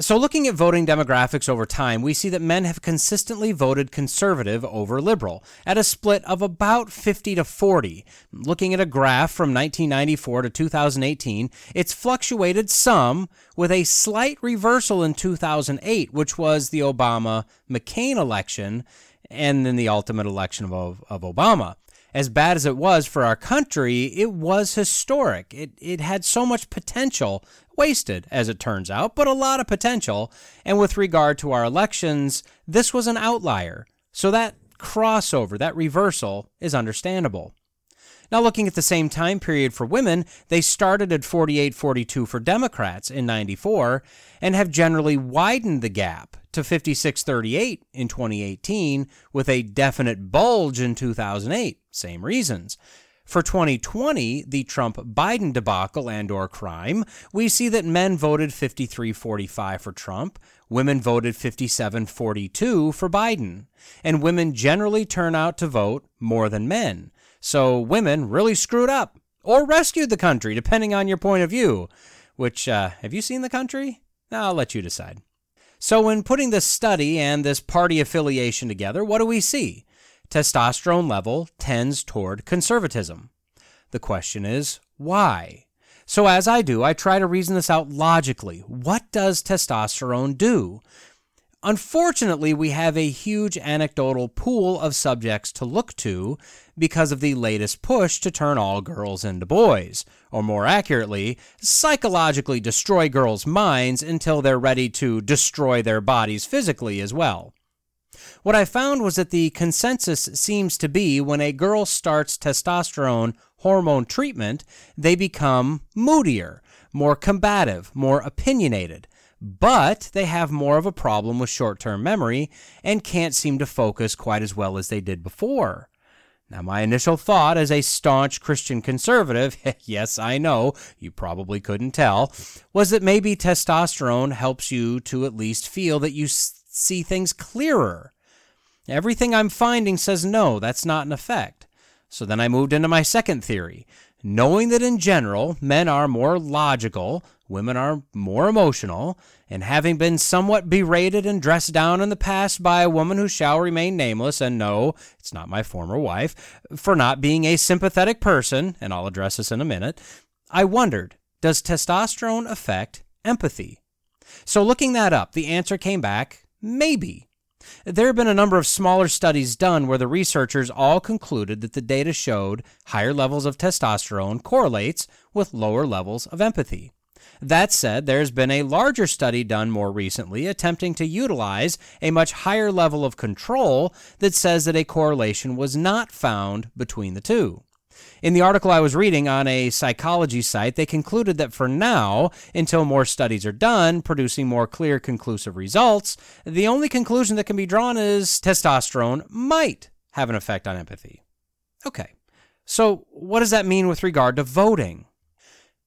A: So, looking at voting demographics over time, we see that men have consistently voted conservative over liberal at a split of about 50 to 40. Looking at a graph from 1994 to 2018, it's fluctuated some with a slight reversal in 2008, which was the Obama McCain election and then the ultimate election of, of Obama as bad as it was for our country, it was historic. It, it had so much potential, wasted, as it turns out, but a lot of potential. And with regard to our elections, this was an outlier. So that crossover, that reversal, is understandable. Now, looking at the same time period for women, they started at 48 42 for Democrats in 94 and have generally widened the gap to 56 38 in 2018 with a definite bulge in 2008. Same reasons. For 2020, the Trump Biden debacle and or crime, we see that men voted 53-45 for Trump, women voted 57-42 for Biden, and women generally turn out to vote more than men. So women really screwed up or rescued the country, depending on your point of view. Which, uh, have you seen the country? I'll let you decide. So, when putting this study and this party affiliation together, what do we see? Testosterone level tends toward conservatism. The question is, why? So, as I do, I try to reason this out logically. What does testosterone do? Unfortunately, we have a huge anecdotal pool of subjects to look to because of the latest push to turn all girls into boys, or more accurately, psychologically destroy girls' minds until they're ready to destroy their bodies physically as well. What I found was that the consensus seems to be when a girl starts testosterone hormone treatment, they become moodier, more combative, more opinionated but they have more of a problem with short term memory and can't seem to focus quite as well as they did before. Now, my initial thought as a staunch Christian conservative, yes, I know, you probably couldn't tell, was that maybe testosterone helps you to at least feel that you see things clearer. Everything I'm finding says no, that's not an effect. So then I moved into my second theory. Knowing that in general, men are more logical, women are more emotional, and having been somewhat berated and dressed down in the past by a woman who shall remain nameless, and no, it's not my former wife, for not being a sympathetic person, and I'll address this in a minute, I wondered does testosterone affect empathy? So, looking that up, the answer came back maybe. There have been a number of smaller studies done where the researchers all concluded that the data showed higher levels of testosterone correlates with lower levels of empathy. That said, there's been a larger study done more recently attempting to utilize a much higher level of control that says that a correlation was not found between the two. In the article I was reading on a psychology site, they concluded that for now, until more studies are done, producing more clear, conclusive results, the only conclusion that can be drawn is testosterone might have an effect on empathy. Okay, so what does that mean with regard to voting?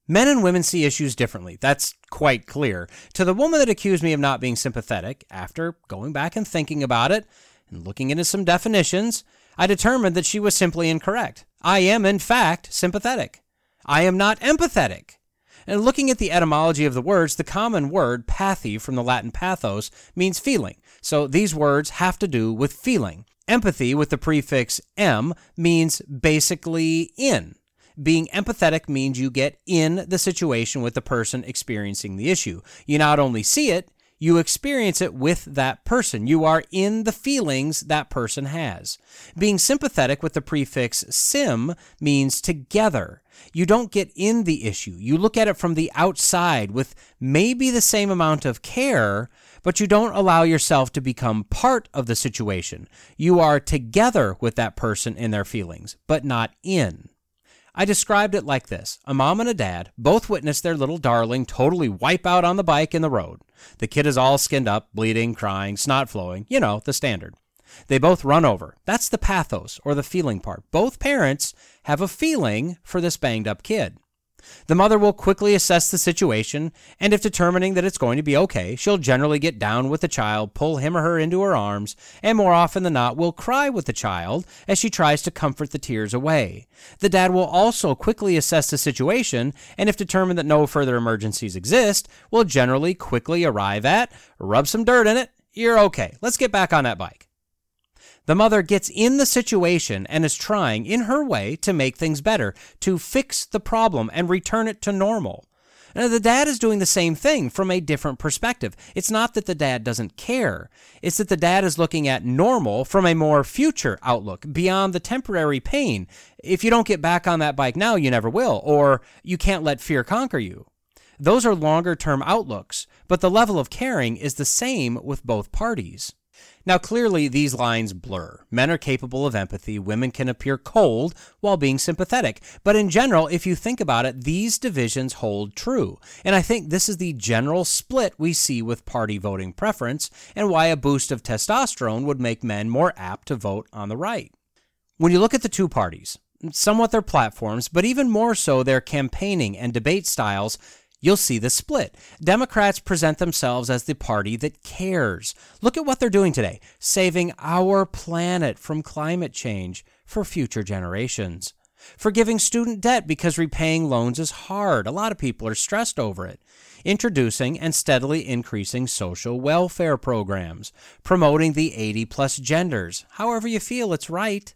A: Men and women see issues differently. That's quite clear. To the woman that accused me of not being sympathetic, after going back and thinking about it and looking into some definitions, I determined that she was simply incorrect. I am, in fact, sympathetic. I am not empathetic. And looking at the etymology of the words, the common word pathy from the Latin pathos means feeling. So these words have to do with feeling. Empathy with the prefix em means basically in. Being empathetic means you get in the situation with the person experiencing the issue. You not only see it, you experience it with that person. You are in the feelings that person has. Being sympathetic with the prefix sim means together. You don't get in the issue. You look at it from the outside with maybe the same amount of care, but you don't allow yourself to become part of the situation. You are together with that person in their feelings, but not in. I described it like this A mom and a dad both witnessed their little darling totally wipe out on the bike in the road. The kid is all skinned up, bleeding, crying, snot flowing, you know, the standard. They both run over. That's the pathos, or the feeling part. Both parents have a feeling for this banged up kid. The mother will quickly assess the situation, and if determining that it's going to be okay, she'll generally get down with the child, pull him or her into her arms, and more often than not will cry with the child as she tries to comfort the tears away. The dad will also quickly assess the situation, and if determined that no further emergencies exist, will generally quickly arrive at rub some dirt in it, you're okay, let's get back on that bike. The mother gets in the situation and is trying, in her way, to make things better, to fix the problem and return it to normal. Now, the dad is doing the same thing from a different perspective. It's not that the dad doesn't care, it's that the dad is looking at normal from a more future outlook, beyond the temporary pain. If you don't get back on that bike now, you never will, or you can't let fear conquer you. Those are longer term outlooks, but the level of caring is the same with both parties. Now, clearly, these lines blur. Men are capable of empathy, women can appear cold while being sympathetic. But in general, if you think about it, these divisions hold true. And I think this is the general split we see with party voting preference and why a boost of testosterone would make men more apt to vote on the right. When you look at the two parties, somewhat their platforms, but even more so their campaigning and debate styles, you'll see the split. Democrats present themselves as the party that cares. Look at what they're doing today saving our planet from climate change for future generations. Forgiving student debt because repaying loans is hard. A lot of people are stressed over it. Introducing and steadily increasing social welfare programs. Promoting the 80 plus genders. However, you feel it's right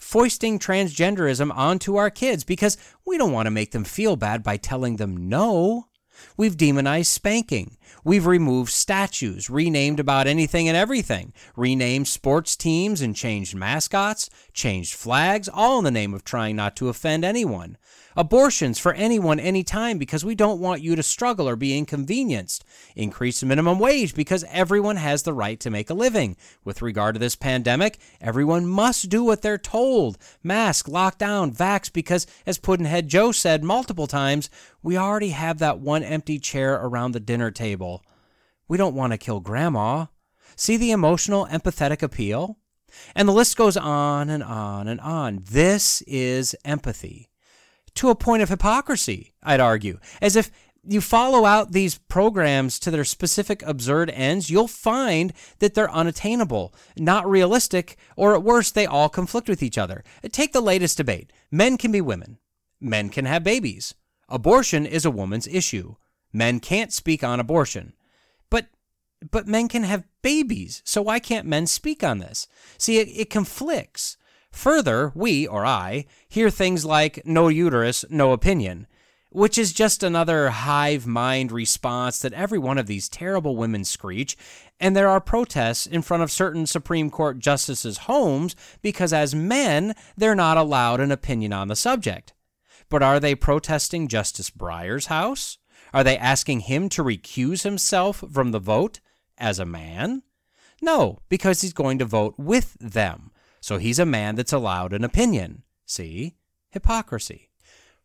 A: foisting transgenderism onto our kids because we don't want to make them feel bad by telling them no. We've demonized spanking. We've removed statues, renamed about anything and everything, renamed sports teams and changed mascots, changed flags, all in the name of trying not to offend anyone. Abortions for anyone, anytime, because we don't want you to struggle or be inconvenienced. Increase the minimum wage because everyone has the right to make a living. With regard to this pandemic, everyone must do what they're told. Mask, lockdown, vax, because as Puddinhead Joe said multiple times, we already have that one empty chair around the dinner table. We don't want to kill grandma. See the emotional, empathetic appeal? And the list goes on and on and on. This is empathy to a point of hypocrisy, I'd argue. As if you follow out these programs to their specific absurd ends, you'll find that they're unattainable, not realistic, or at worst, they all conflict with each other. Take the latest debate men can be women, men can have babies. Abortion is a woman's issue. Men can't speak on abortion. But but men can have babies, so why can't men speak on this? See, it, it conflicts. Further, we, or I, hear things like no uterus, no opinion, which is just another hive mind response that every one of these terrible women screech, and there are protests in front of certain Supreme Court justices' homes because as men, they're not allowed an opinion on the subject. But are they protesting Justice Breyer's house? Are they asking him to recuse himself from the vote as a man? No, because he's going to vote with them. So he's a man that's allowed an opinion. See? Hypocrisy.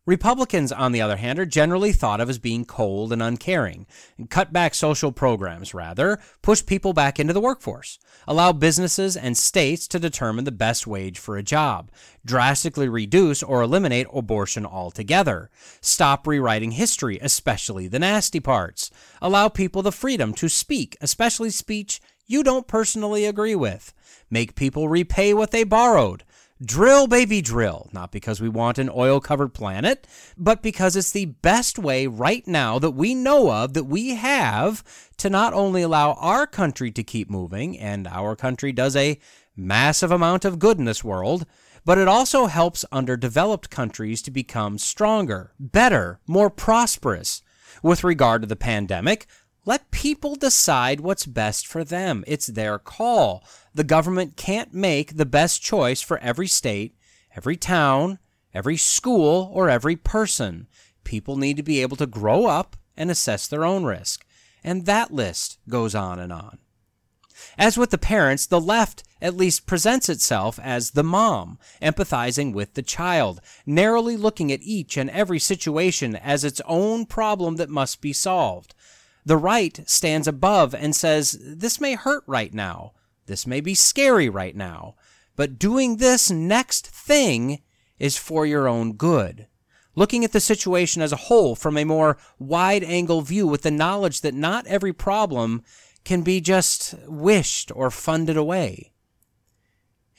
A: Republicans, on the other hand, are generally thought of as being cold and uncaring. Cut back social programs, rather, push people back into the workforce, allow businesses and states to determine the best wage for a job, drastically reduce or eliminate abortion altogether, stop rewriting history, especially the nasty parts, allow people the freedom to speak, especially speech you don't personally agree with, make people repay what they borrowed. Drill, baby, drill. Not because we want an oil covered planet, but because it's the best way right now that we know of, that we have, to not only allow our country to keep moving, and our country does a massive amount of good in this world, but it also helps underdeveloped countries to become stronger, better, more prosperous. With regard to the pandemic, let people decide what's best for them. It's their call. The government can't make the best choice for every state, every town, every school, or every person. People need to be able to grow up and assess their own risk. And that list goes on and on. As with the parents, the left at least presents itself as the mom, empathizing with the child, narrowly looking at each and every situation as its own problem that must be solved. The right stands above and says, This may hurt right now. This may be scary right now. But doing this next thing is for your own good. Looking at the situation as a whole from a more wide angle view with the knowledge that not every problem can be just wished or funded away.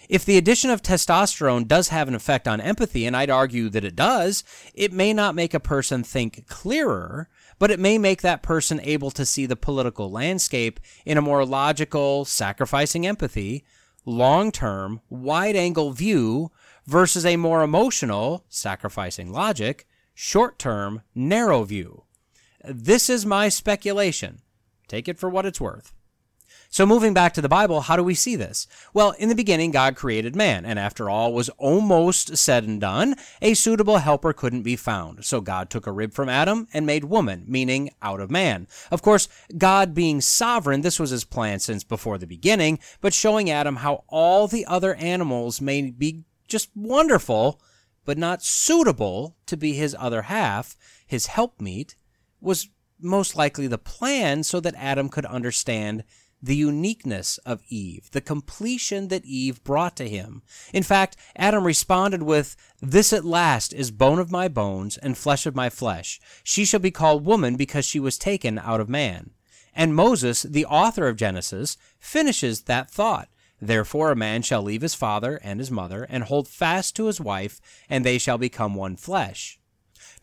A: If the addition of testosterone does have an effect on empathy, and I'd argue that it does, it may not make a person think clearer, but it may make that person able to see the political landscape in a more logical, sacrificing empathy, long term, wide angle view versus a more emotional, sacrificing logic, short term, narrow view. This is my speculation. Take it for what it's worth. So, moving back to the Bible, how do we see this? Well, in the beginning, God created man, and after all was almost said and done, a suitable helper couldn't be found. So, God took a rib from Adam and made woman, meaning out of man. Of course, God being sovereign, this was his plan since before the beginning, but showing Adam how all the other animals may be just wonderful, but not suitable to be his other half, his helpmeet, was most likely the plan so that Adam could understand the uniqueness of Eve, the completion that Eve brought to him. In fact, Adam responded with, This at last is bone of my bones and flesh of my flesh. She shall be called woman because she was taken out of man. And Moses, the author of Genesis, finishes that thought. Therefore, a man shall leave his father and his mother and hold fast to his wife, and they shall become one flesh.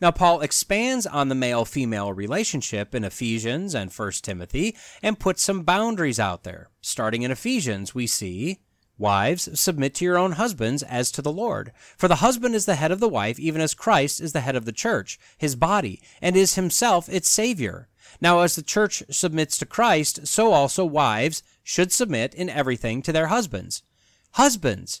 A: Now, Paul expands on the male female relationship in Ephesians and 1 Timothy and puts some boundaries out there. Starting in Ephesians, we see Wives, submit to your own husbands as to the Lord. For the husband is the head of the wife, even as Christ is the head of the church, his body, and is himself its Savior. Now, as the church submits to Christ, so also wives should submit in everything to their husbands. Husbands,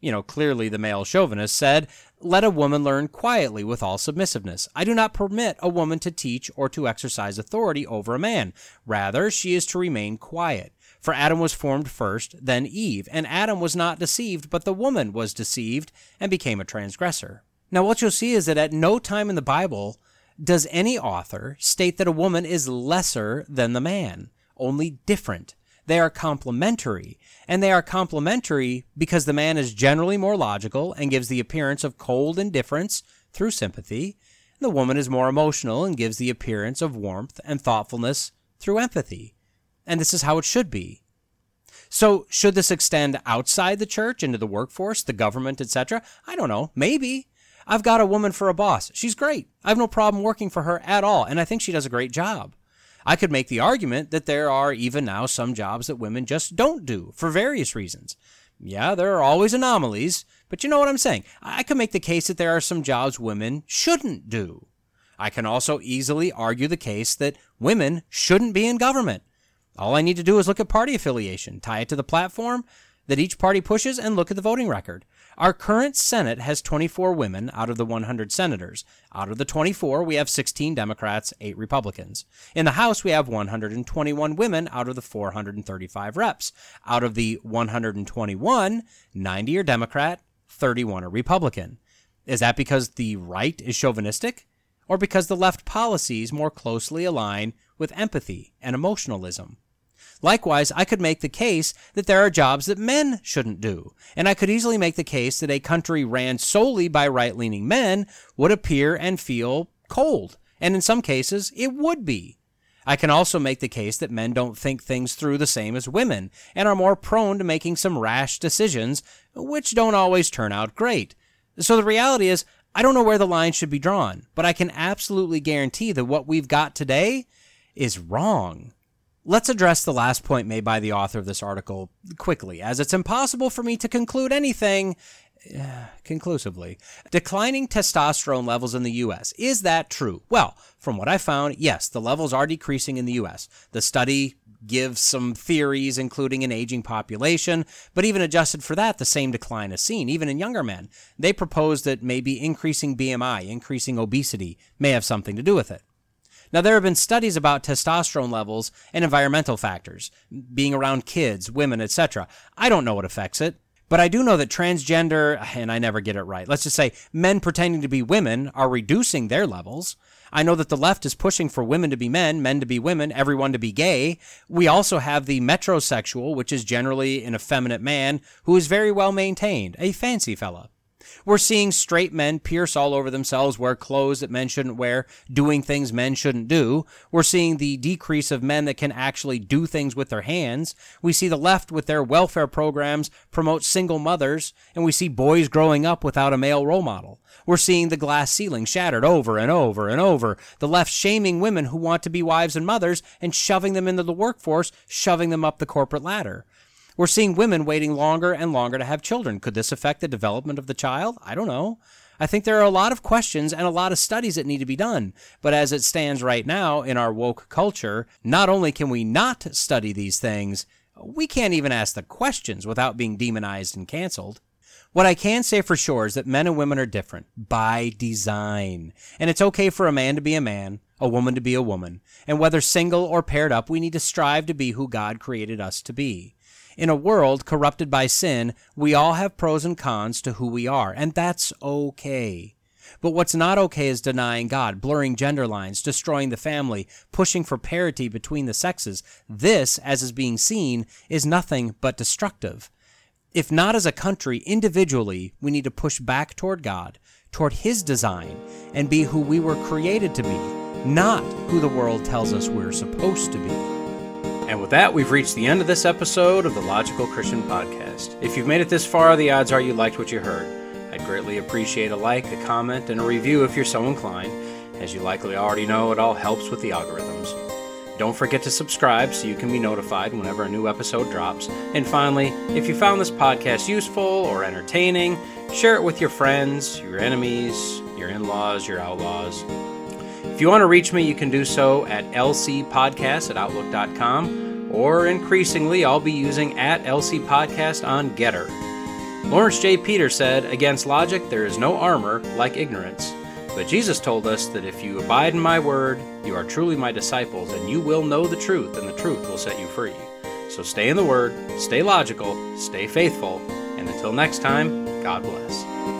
A: you know, clearly the male chauvinist, said, Let a woman learn quietly with all submissiveness. I do not permit a woman to teach or to exercise authority over a man. Rather, she is to remain quiet. For Adam was formed first, then Eve, and Adam was not deceived, but the woman was deceived and became a transgressor. Now, what you'll see is that at no time in the Bible does any author state that a woman is lesser than the man, only different. They are complementary, and they are complementary because the man is generally more logical and gives the appearance of cold indifference through sympathy. And the woman is more emotional and gives the appearance of warmth and thoughtfulness through empathy. And this is how it should be. So, should this extend outside the church into the workforce, the government, etc.? I don't know. Maybe. I've got a woman for a boss. She's great. I have no problem working for her at all, and I think she does a great job. I could make the argument that there are even now some jobs that women just don't do for various reasons. Yeah, there are always anomalies, but you know what I'm saying. I can make the case that there are some jobs women shouldn't do. I can also easily argue the case that women shouldn't be in government. All I need to do is look at party affiliation, tie it to the platform that each party pushes, and look at the voting record. Our current Senate has 24 women out of the 100 senators. Out of the 24, we have 16 Democrats, 8 Republicans. In the House, we have 121 women out of the 435 reps. Out of the 121, 90 are Democrat, 31 are Republican. Is that because the right is chauvinistic? Or because the left policies more closely align with empathy and emotionalism? Likewise, I could make the case that there are jobs that men shouldn't do. And I could easily make the case that a country ran solely by right leaning men would appear and feel cold. And in some cases, it would be. I can also make the case that men don't think things through the same as women and are more prone to making some rash decisions, which don't always turn out great. So the reality is, I don't know where the line should be drawn, but I can absolutely guarantee that what we've got today is wrong. Let's address the last point made by the author of this article quickly, as it's impossible for me to conclude anything uh, conclusively. Declining testosterone levels in the U.S. Is that true? Well, from what I found, yes, the levels are decreasing in the U.S. The study gives some theories, including an aging population, but even adjusted for that, the same decline is seen, even in younger men. They propose that maybe increasing BMI, increasing obesity, may have something to do with it. Now, there have been studies about testosterone levels and environmental factors, being around kids, women, etc. I don't know what affects it, but I do know that transgender, and I never get it right, let's just say men pretending to be women are reducing their levels. I know that the left is pushing for women to be men, men to be women, everyone to be gay. We also have the metrosexual, which is generally an effeminate man who is very well maintained, a fancy fella. We're seeing straight men pierce all over themselves, wear clothes that men shouldn't wear, doing things men shouldn't do. We're seeing the decrease of men that can actually do things with their hands. We see the left with their welfare programs promote single mothers, and we see boys growing up without a male role model. We're seeing the glass ceiling shattered over and over and over. The left shaming women who want to be wives and mothers and shoving them into the workforce, shoving them up the corporate ladder. We're seeing women waiting longer and longer to have children. Could this affect the development of the child? I don't know. I think there are a lot of questions and a lot of studies that need to be done. But as it stands right now in our woke culture, not only can we not study these things, we can't even ask the questions without being demonized and canceled. What I can say for sure is that men and women are different by design. And it's okay for a man to be a man, a woman to be a woman. And whether single or paired up, we need to strive to be who God created us to be. In a world corrupted by sin, we all have pros and cons to who we are, and that's okay. But what's not okay is denying God, blurring gender lines, destroying the family, pushing for parity between the sexes. This, as is being seen, is nothing but destructive. If not as a country, individually, we need to push back toward God, toward His design, and be who we were created to be, not who the world tells us we're supposed to be. And with that, we've reached the end of this episode of the Logical Christian Podcast. If you've made it this far, the odds are you liked what you heard. I'd greatly appreciate a like, a comment, and a review if you're so inclined. As you likely already know, it all helps with the algorithms. Don't forget to subscribe so you can be notified whenever a new episode drops. And finally, if you found this podcast useful or entertaining, share it with your friends, your enemies, your in laws, your outlaws. If you want to reach me, you can do so at lcpodcast at outlook.com, or increasingly, I'll be using at lcpodcast on GETTR. Lawrence J. Peter said, Against logic there is no armor like ignorance. But Jesus told us that if you abide in my word, you are truly my disciples, and you will know the truth, and the truth will set you free. So stay in the word, stay logical, stay faithful, and until next time, God bless.